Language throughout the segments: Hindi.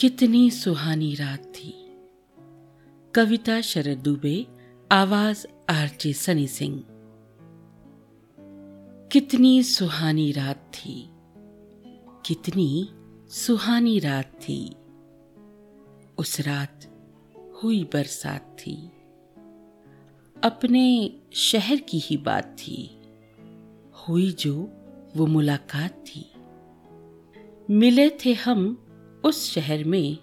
कितनी सुहानी रात थी। कविता शरद दुबे, आवाज़ आरजे सनी सिंह। कितनी सुहानी रात थी। कितनी सुहानी रात थी। उस रात हुई बरसात थी। अपने शहर की ही बात थी। हुई जो वो मुलाकात थी। मिले थे हम उस शहर में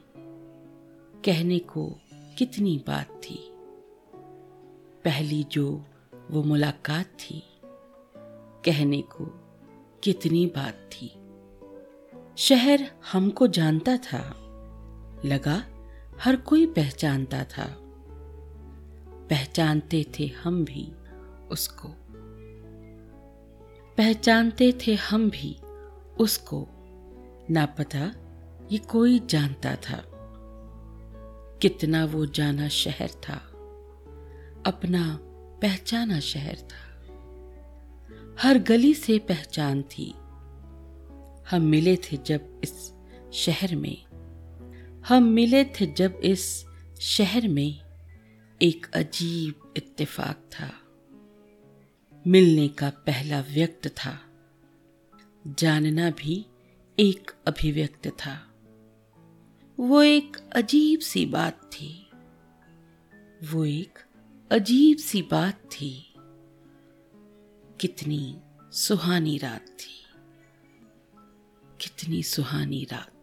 कहने को कितनी बात थी। पहली जो वो मुलाकात थी, कहने को कितनी बात थी। शहर हमको जानता था, लगा हर कोई पहचानता था। पहचानते थे हम भी उसको। पहचानते थे हम भी उसको। ना पता ये कोई जानता था कितना वो जाना शहर था, अपना पहचाना शहर था। हर गली से पहचान थी। हम मिले थे जब इस शहर में। हम मिले थे जब इस शहर में एक अजीब इत्तेफाक था। मिलने का पहला व्यक्त था, जानना भी एक अभिव्यक्त था। वो एक अजीब सी बात थी। वो एक अजीब सी बात थी। कितनी सुहानी रात थी। कितनी सुहानी रात।